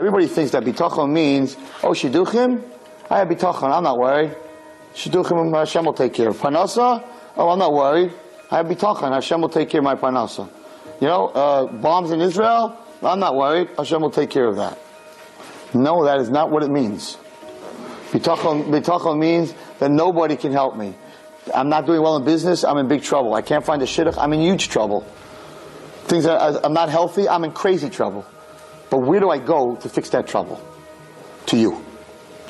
Everybody thinks that bitachon means, oh, shidduchim? I have bitachon, I'm not worried. Shidduchim, and Hashem will take care of. Parnasa? Oh, I'm not worried. I have bitachon, Hashem will take care of my parnasa. You know, uh, bombs in Israel? I'm not worried. Hashem will take care of that. No, that is not what it means. Bitachon, bitachon means that nobody can help me. I'm not doing well in business, I'm in big trouble. I can't find a shidduch, I'm in huge trouble. Things that I'm not healthy, I'm in crazy trouble. But where do I go to fix that trouble? To you.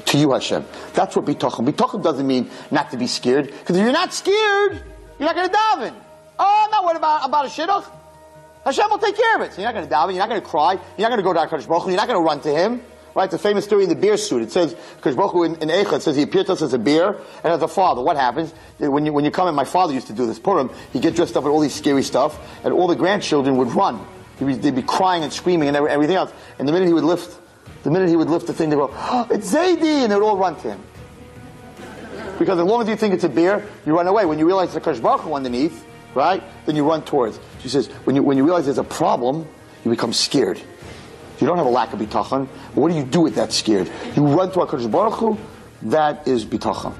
To you, Hashem. That's what bitachon. Bitachon doesn't mean not to be scared. Because if you're not scared, you're not going to daven. Oh, I'm not worried about, about a shidduch. Hashem will take care of it. So you're not going to daven, you're not going to cry, you're not going to go to HaKadosh Baruch you're not going to run to Him. Right, the famous story in the bear suit. It says, because Baruch in, in Eicha, says he appeared to us as a bear and as a father. What happens? When you, when you come in, my father used to do this, Purim, he'd get dressed up in all these scary stuff, and all the grandchildren would run. Be, they'd be crying and screaming and everything else. And the minute he would lift, the minute he would lift the thing, they go, oh, it's Zaidi! And they would all run to him. Because as long as you think it's a bear, you run away. When you realize it's a Baruch Hu underneath, right, then you run towards. She says, when you, when you realize there's a problem, you become scared. You don't have a lack of bitachon. What do you do with that scared? You run to HaKadosh Baruch Hu, that is bitachon.